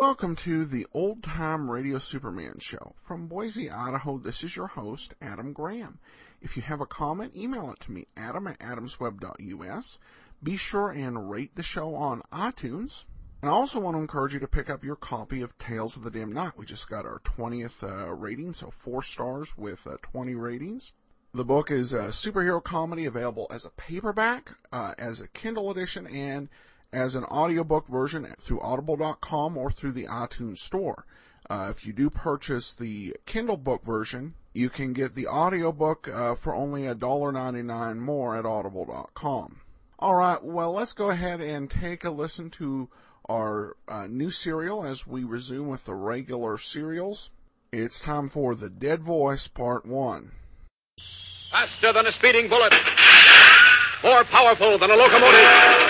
Welcome to the Old Time Radio Superman Show. From Boise, Idaho, this is your host, Adam Graham. If you have a comment, email it to me, adam at adamsweb.us. Be sure and rate the show on iTunes. And I also want to encourage you to pick up your copy of Tales of the Dim Knight. We just got our 20th uh, rating, so four stars with uh, 20 ratings. The book is a superhero comedy available as a paperback, uh, as a Kindle edition, and as an audiobook version through audible.com or through the iTunes store. Uh, if you do purchase the Kindle book version, you can get the audiobook uh, for only $1.99 more at audible.com. Alright, well let's go ahead and take a listen to our uh, new serial as we resume with the regular serials. It's time for The Dead Voice Part 1. Faster than a speeding bullet. More powerful than a locomotive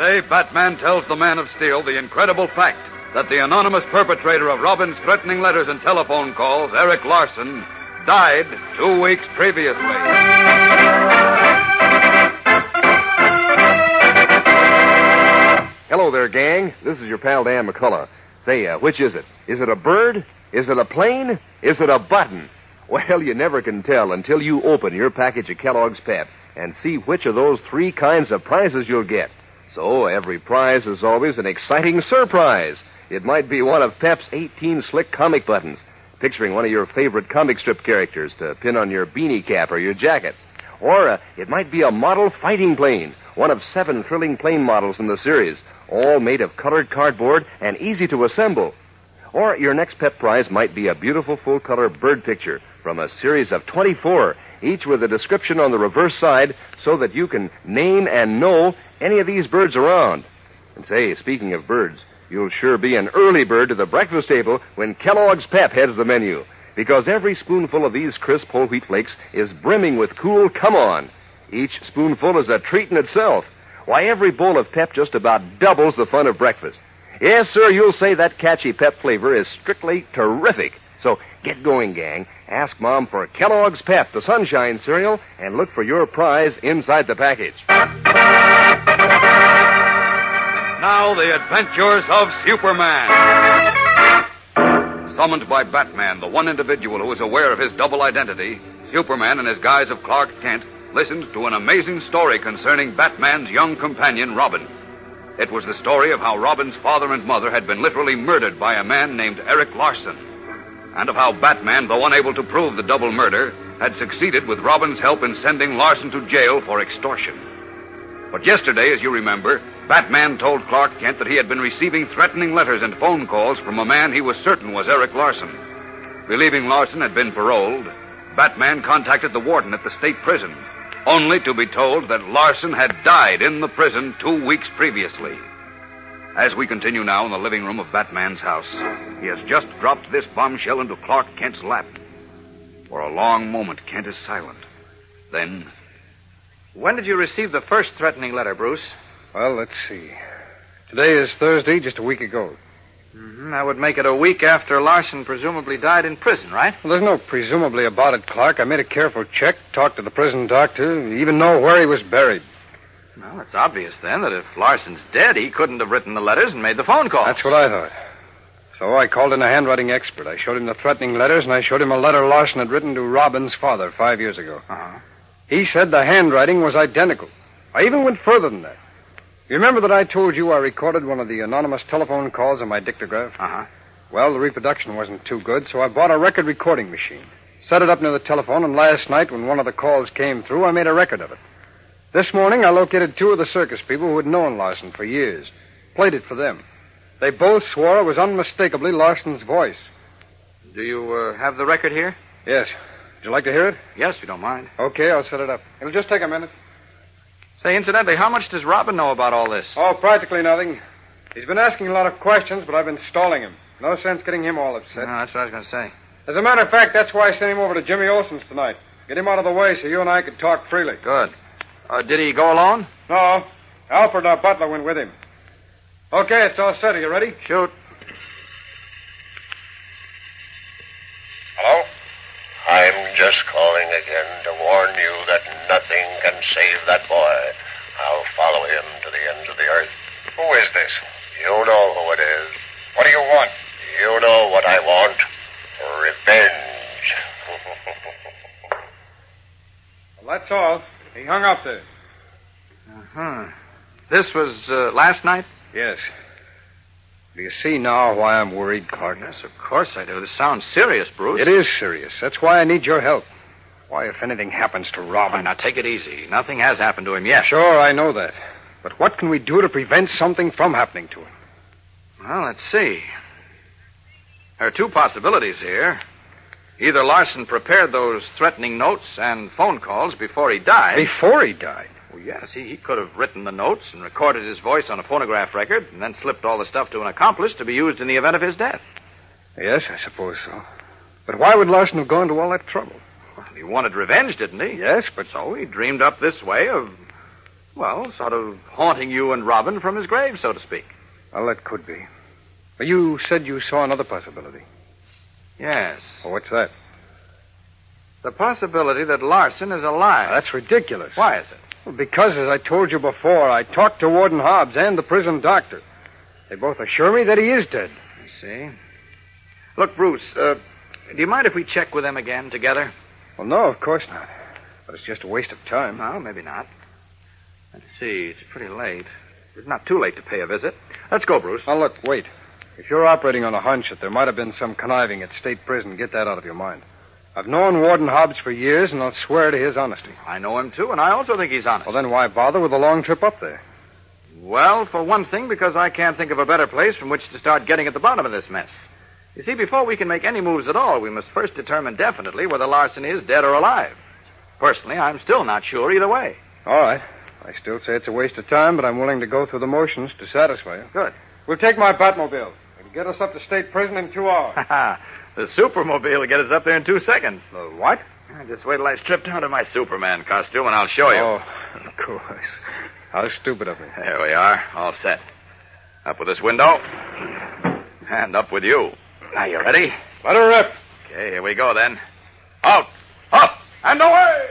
Today, Batman tells the Man of Steel the incredible fact that the anonymous perpetrator of Robin's threatening letters and telephone calls, Eric Larson, died two weeks previously. Hello there, gang. This is your pal Dan McCullough. Say, uh, which is it? Is it a bird? Is it a plane? Is it a button? Well, you never can tell until you open your package of Kellogg's Pep and see which of those three kinds of prizes you'll get. So every prize is always an exciting surprise. It might be one of Pep's 18 slick comic buttons, picturing one of your favorite comic strip characters to pin on your beanie cap or your jacket. Or uh, it might be a model fighting plane, one of seven thrilling plane models in the series, all made of colored cardboard and easy to assemble. Or your next pep prize might be a beautiful full color bird picture from a series of 24, each with a description on the reverse side so that you can name and know any of these birds around. And say, speaking of birds, you'll sure be an early bird to the breakfast table when Kellogg's Pep heads the menu. Because every spoonful of these crisp whole wheat flakes is brimming with cool come on. Each spoonful is a treat in itself. Why, every bowl of Pep just about doubles the fun of breakfast. Yes, sir, you'll say that catchy Pep flavor is strictly terrific. So get going, gang. Ask Mom for Kellogg's Pep, the Sunshine cereal, and look for your prize inside the package. Now, the adventures of Superman. Summoned by Batman, the one individual who is aware of his double identity, Superman, in his guise of Clark Kent, listens to an amazing story concerning Batman's young companion, Robin. It was the story of how Robin's father and mother had been literally murdered by a man named Eric Larsen, and of how Batman, though unable to prove the double murder, had succeeded with Robin's help in sending Larsen to jail for extortion. But yesterday, as you remember, Batman told Clark Kent that he had been receiving threatening letters and phone calls from a man he was certain was Eric Larsen. Believing Larsen had been paroled, Batman contacted the warden at the state prison, only to be told that Larson had died in the prison two weeks previously. As we continue now in the living room of Batman's house, he has just dropped this bombshell into Clark Kent's lap. For a long moment, Kent is silent. Then. When did you receive the first threatening letter, Bruce? Well, let's see. Today is Thursday, just a week ago. Mm-hmm. That would make it a week after Larsen presumably died in prison, right? Well, there's no presumably about it, Clark. I made a careful check, talked to the prison doctor, even know where he was buried. Well, it's obvious then that if Larsen's dead, he couldn't have written the letters and made the phone call. That's what I thought. So I called in a handwriting expert. I showed him the threatening letters, and I showed him a letter Larsen had written to Robin's father five years ago. Uh-huh. He said the handwriting was identical. I even went further than that. You remember that I told you I recorded one of the anonymous telephone calls on my dictograph? Uh huh. Well, the reproduction wasn't too good, so I bought a record recording machine. Set it up near the telephone, and last night, when one of the calls came through, I made a record of it. This morning, I located two of the circus people who had known Larsen for years. Played it for them. They both swore it was unmistakably Larsen's voice. Do you uh, have the record here? Yes. Would you like to hear it? Yes, if you don't mind. Okay, I'll set it up. It'll just take a minute. Say, incidentally, how much does Robin know about all this? Oh, practically nothing. He's been asking a lot of questions, but I've been stalling him. No sense getting him all upset. No, that's what I was going to say. As a matter of fact, that's why I sent him over to Jimmy Olsen's tonight. Get him out of the way so you and I could talk freely. Good. Uh, did he go alone? No. Alfred, our butler, went with him. Okay, it's all set. Are you ready? Shoot. Hello? I'm just calling again to warn you that nothing can save that boy. I'll follow him to the ends of the earth. Who is this? You know who it is. What do you want? You know what I want. Revenge. Well, that's all. He hung up there. Uh-huh. This was uh, last night? Yes. Do you see now why I'm worried, Clark? Yes, of course I do. This sounds serious, Bruce. It is serious. That's why I need your help. Why, if anything happens to Robin. now take it easy. Nothing has happened to him yet. Sure, I know that. But what can we do to prevent something from happening to him? Well, let's see. There are two possibilities here. Either Larson prepared those threatening notes and phone calls before he died. Before he died. Well, yes, he, he could have written the notes and recorded his voice on a phonograph record and then slipped all the stuff to an accomplice to be used in the event of his death. Yes, I suppose so. But why would Larson have gone to all that trouble? Well, he wanted revenge, didn't he? Yes, but So he dreamed up this way of, well, sort of haunting you and Robin from his grave, so to speak. well, that could be. But you said you saw another possibility. Yes. Well, what's that? The possibility that Larson is alive. That's ridiculous. Why is it? Well, because, as I told you before, I talked to Warden Hobbs and the prison doctor. They both assure me that he is dead. I see. Look, Bruce, uh, do you mind if we check with them again together? Well, no, of course not. But it's just a waste of time. No, maybe not. Let's see. It's pretty late. It's not too late to pay a visit. Let's go, Bruce. Now, look, wait. If you're operating on a hunch that there might have been some conniving at state prison, get that out of your mind. I've known Warden Hobbs for years, and I'll swear to his honesty. I know him, too, and I also think he's honest. Well, then why bother with a long trip up there? Well, for one thing, because I can't think of a better place from which to start getting at the bottom of this mess. You see, before we can make any moves at all, we must first determine definitely whether Larson is dead or alive. Personally, I'm still not sure either way. All right. I still say it's a waste of time, but I'm willing to go through the motions to satisfy you. Good. We'll take my Batmobile. It'll get us up to state prison in two hours. the Supermobile will get us up there in two seconds. the what? Uh, just wait till I strip down to my Superman costume and I'll show you. Oh, of course. How stupid of me. There we are, all set. Up with this window. And up with you. Now, you ready? Let her rip. Okay, here we go then. Out, up, and away!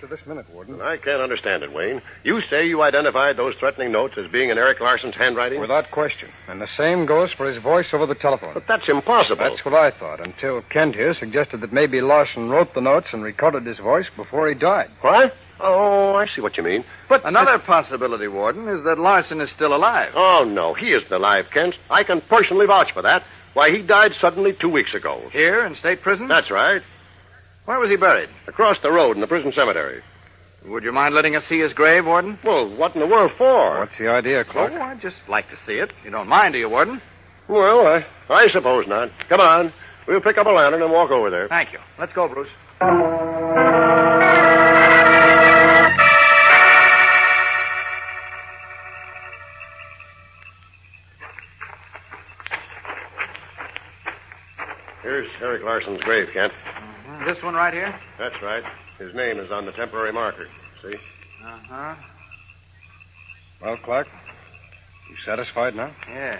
To this minute, Warden. I can't understand it, Wayne. You say you identified those threatening notes as being in Eric Larson's handwriting? Without question. And the same goes for his voice over the telephone. But that's impossible. That's what I thought, until Kent here suggested that maybe Larson wrote the notes and recorded his voice before he died. What? Oh, I see what you mean. But another possibility, Warden, is that Larson is still alive. Oh, no, he isn't alive, Kent. I can personally vouch for that. Why, he died suddenly two weeks ago. Here in state prison? That's right. Where was he buried? Across the road in the prison cemetery. Would you mind letting us see his grave, Warden? Well, what in the world for? What's the idea, Clark? Oh, I'd just like to see it. You don't mind, do you, Warden? Well, I, I suppose not. Come on. We'll pick up a lantern and walk over there. Thank you. Let's go, Bruce. Here's Eric Larson's grave, Kent. This one right here? That's right. His name is on the temporary marker. See? Uh-huh. Well, Clark, you satisfied now? Yes.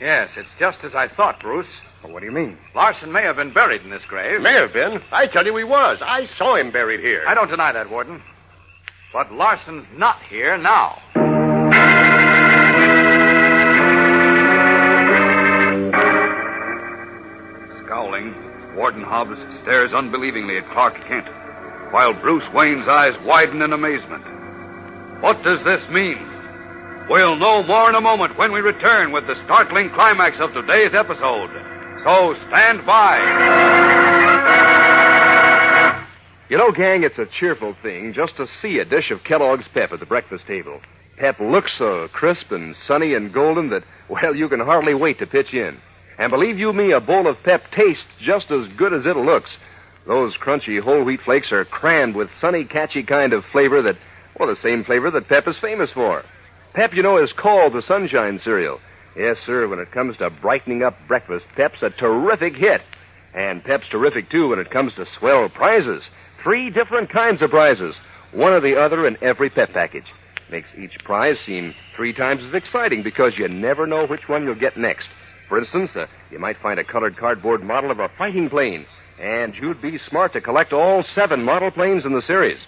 Yes, it's just as I thought, Bruce. Well, what do you mean? Larson may have been buried in this grave. May have been. I tell you he was. I saw him buried here. I don't deny that, Warden. But Larson's not here now. Warden Hobbs stares unbelievingly at Clark Kent, while Bruce Wayne's eyes widen in amazement. What does this mean? We'll know more in a moment when we return with the startling climax of today's episode. So stand by. You know, gang, it's a cheerful thing just to see a dish of Kellogg's Pep at the breakfast table. Pep looks so crisp and sunny and golden that, well, you can hardly wait to pitch in. And believe you me, a bowl of pep tastes just as good as it looks. Those crunchy whole wheat flakes are crammed with sunny, catchy kind of flavor that, well, the same flavor that Pep is famous for. Pep, you know, is called the sunshine cereal. Yes, sir, when it comes to brightening up breakfast, Pep's a terrific hit. And Pep's terrific, too, when it comes to swell prizes. Three different kinds of prizes, one or the other in every Pep package. Makes each prize seem three times as exciting because you never know which one you'll get next. For instance, uh, you might find a colored cardboard model of a fighting plane, and you'd be smart to collect all seven model planes in the series.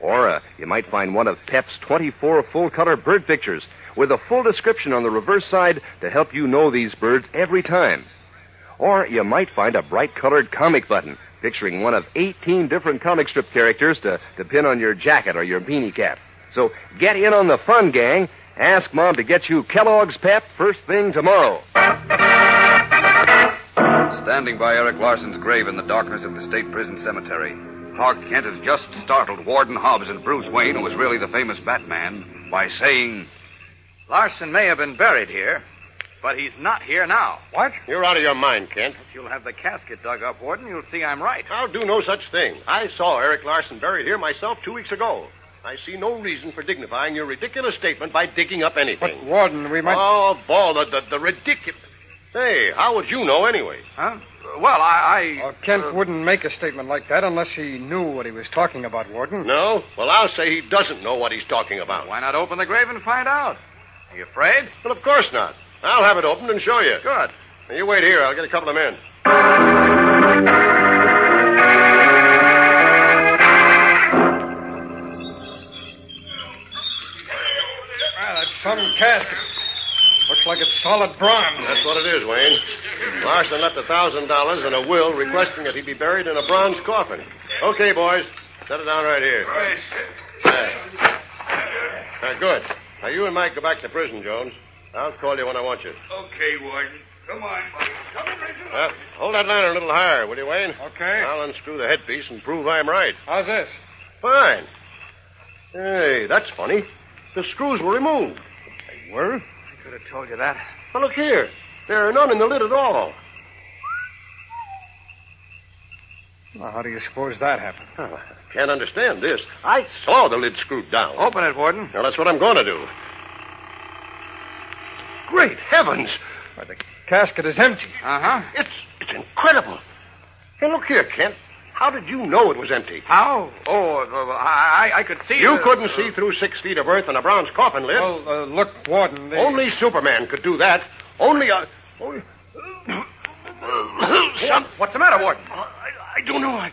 Or uh, you might find one of Pep's 24 full color bird pictures with a full description on the reverse side to help you know these birds every time. Or you might find a bright colored comic button picturing one of 18 different comic strip characters to, to pin on your jacket or your beanie cap. So get in on the fun, gang. Ask Mom to get you Kellogg's Pep first thing tomorrow. Standing by Eric Larson's grave in the darkness of the state prison cemetery, Clark Kent has just startled Warden Hobbs and Bruce Wayne, who was really the famous Batman, by saying, Larson may have been buried here, but he's not here now. What? You're out of your mind, Kent. If you'll have the casket dug up, Warden, you'll see I'm right. I'll do no such thing. I saw Eric Larson buried here myself two weeks ago. I see no reason for dignifying your ridiculous statement by digging up anything. But, Warden, we might. Oh, ball, the, the, the ridiculous. Hey, how would you know anyway? Huh? Well, I. I Oh, Kent uh, wouldn't make a statement like that unless he knew what he was talking about, Warden. No? Well, I'll say he doesn't know what he's talking about. Why not open the grave and find out? Are you afraid? Well, of course not. I'll have it opened and show you. Good. Now, you wait here. I'll get a couple of men. Some casket. Looks like it's solid bronze. That's what it is, Wayne. Larson left a thousand dollars and a will requesting that he be buried in a bronze coffin. Okay, boys. Set it down right here. There. Now, good. Now, you and Mike go back to prison, Jones. I'll call you when I want you. Okay, Warden. Come on, buddy. Come on, Richard. Uh, hold that lantern a little higher, will you, Wayne? Okay. I'll unscrew the headpiece and prove I'm right. How's this? Fine. Hey, that's funny. The screws were removed. Were? I could have told you that. Well, look here. There are none in the lid at all. Well, how do you suppose that happened? Oh, I can't understand this. I saw the lid screwed down. Open it, Warden. Well, that's what I'm going to do. Great heavens! Why, the casket is empty. Uh huh. It's it's incredible. Hey, look here, Kent. How did you know it was empty? How? Oh, uh, I, I- I could see. You the- couldn't see through six feet of earth and a bronze coffin lid. Well, uh, look, Warden. Only Superman could do that. Only a. Only... Some... What's the matter, Warden? I, I don't know. I,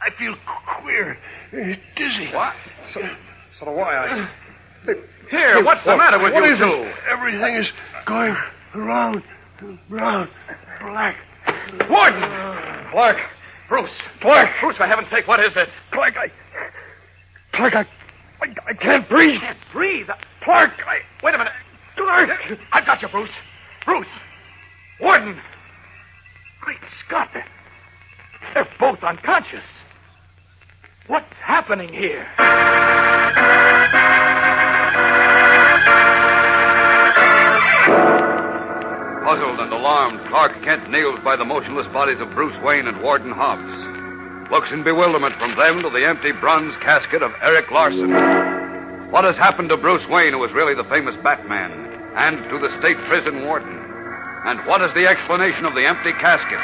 I feel queer, uh, dizzy. What? So, so do I. Here, what's the matter with what you is two? Everything is going around, round, black. Warden! Clark. Bruce! Clark. Oh, Bruce, for heaven's sake, what is it? Clark, I. Clark, I. I, I can't breathe. can't breathe. Clark, I. Wait a minute. Clark. I've got you, Bruce. Bruce! Warden! Great Scott! They're, they're both unconscious. What's happening here? Puzzled and alarmed, Clark Kent kneels by the motionless bodies of Bruce Wayne and Warden Hobbs. Looks in bewilderment from them to the empty bronze casket of Eric Larson. What has happened to Bruce Wayne, who was really the famous Batman, and to the state prison warden? And what is the explanation of the empty casket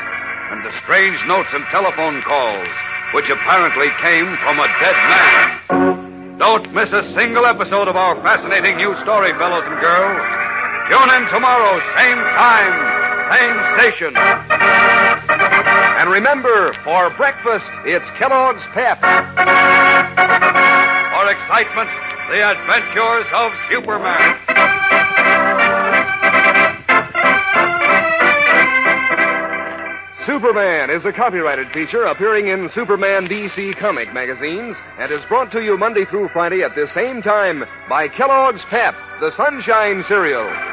and the strange notes and telephone calls, which apparently came from a dead man? Don't miss a single episode of our fascinating new story, fellows and girls. Tune in tomorrow, same time, same station. And remember, for breakfast, it's Kellogg's Pep. For excitement, the adventures of Superman. Superman is a copyrighted feature appearing in Superman DC comic magazines and is brought to you Monday through Friday at this same time by Kellogg's Pep, the Sunshine Cereal.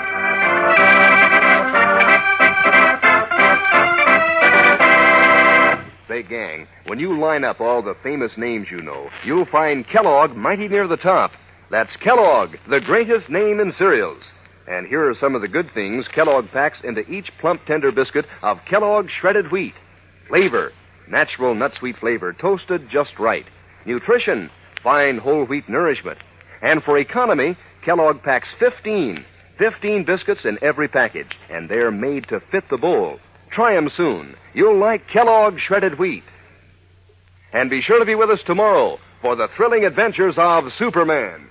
Gang, when you line up all the famous names you know, you'll find Kellogg mighty near the top. That's Kellogg, the greatest name in cereals. And here are some of the good things Kellogg packs into each plump, tender biscuit of Kellogg shredded wheat. Flavor, natural nut sweet flavor, toasted just right. Nutrition, fine whole wheat nourishment. And for economy, Kellogg packs 15. 15 biscuits in every package, and they're made to fit the bowl. Try 'em soon. You'll like Kellogg's shredded wheat. And be sure to be with us tomorrow for the thrilling adventures of Superman.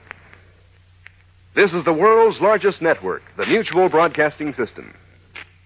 This is the world's largest network, the Mutual Broadcasting System.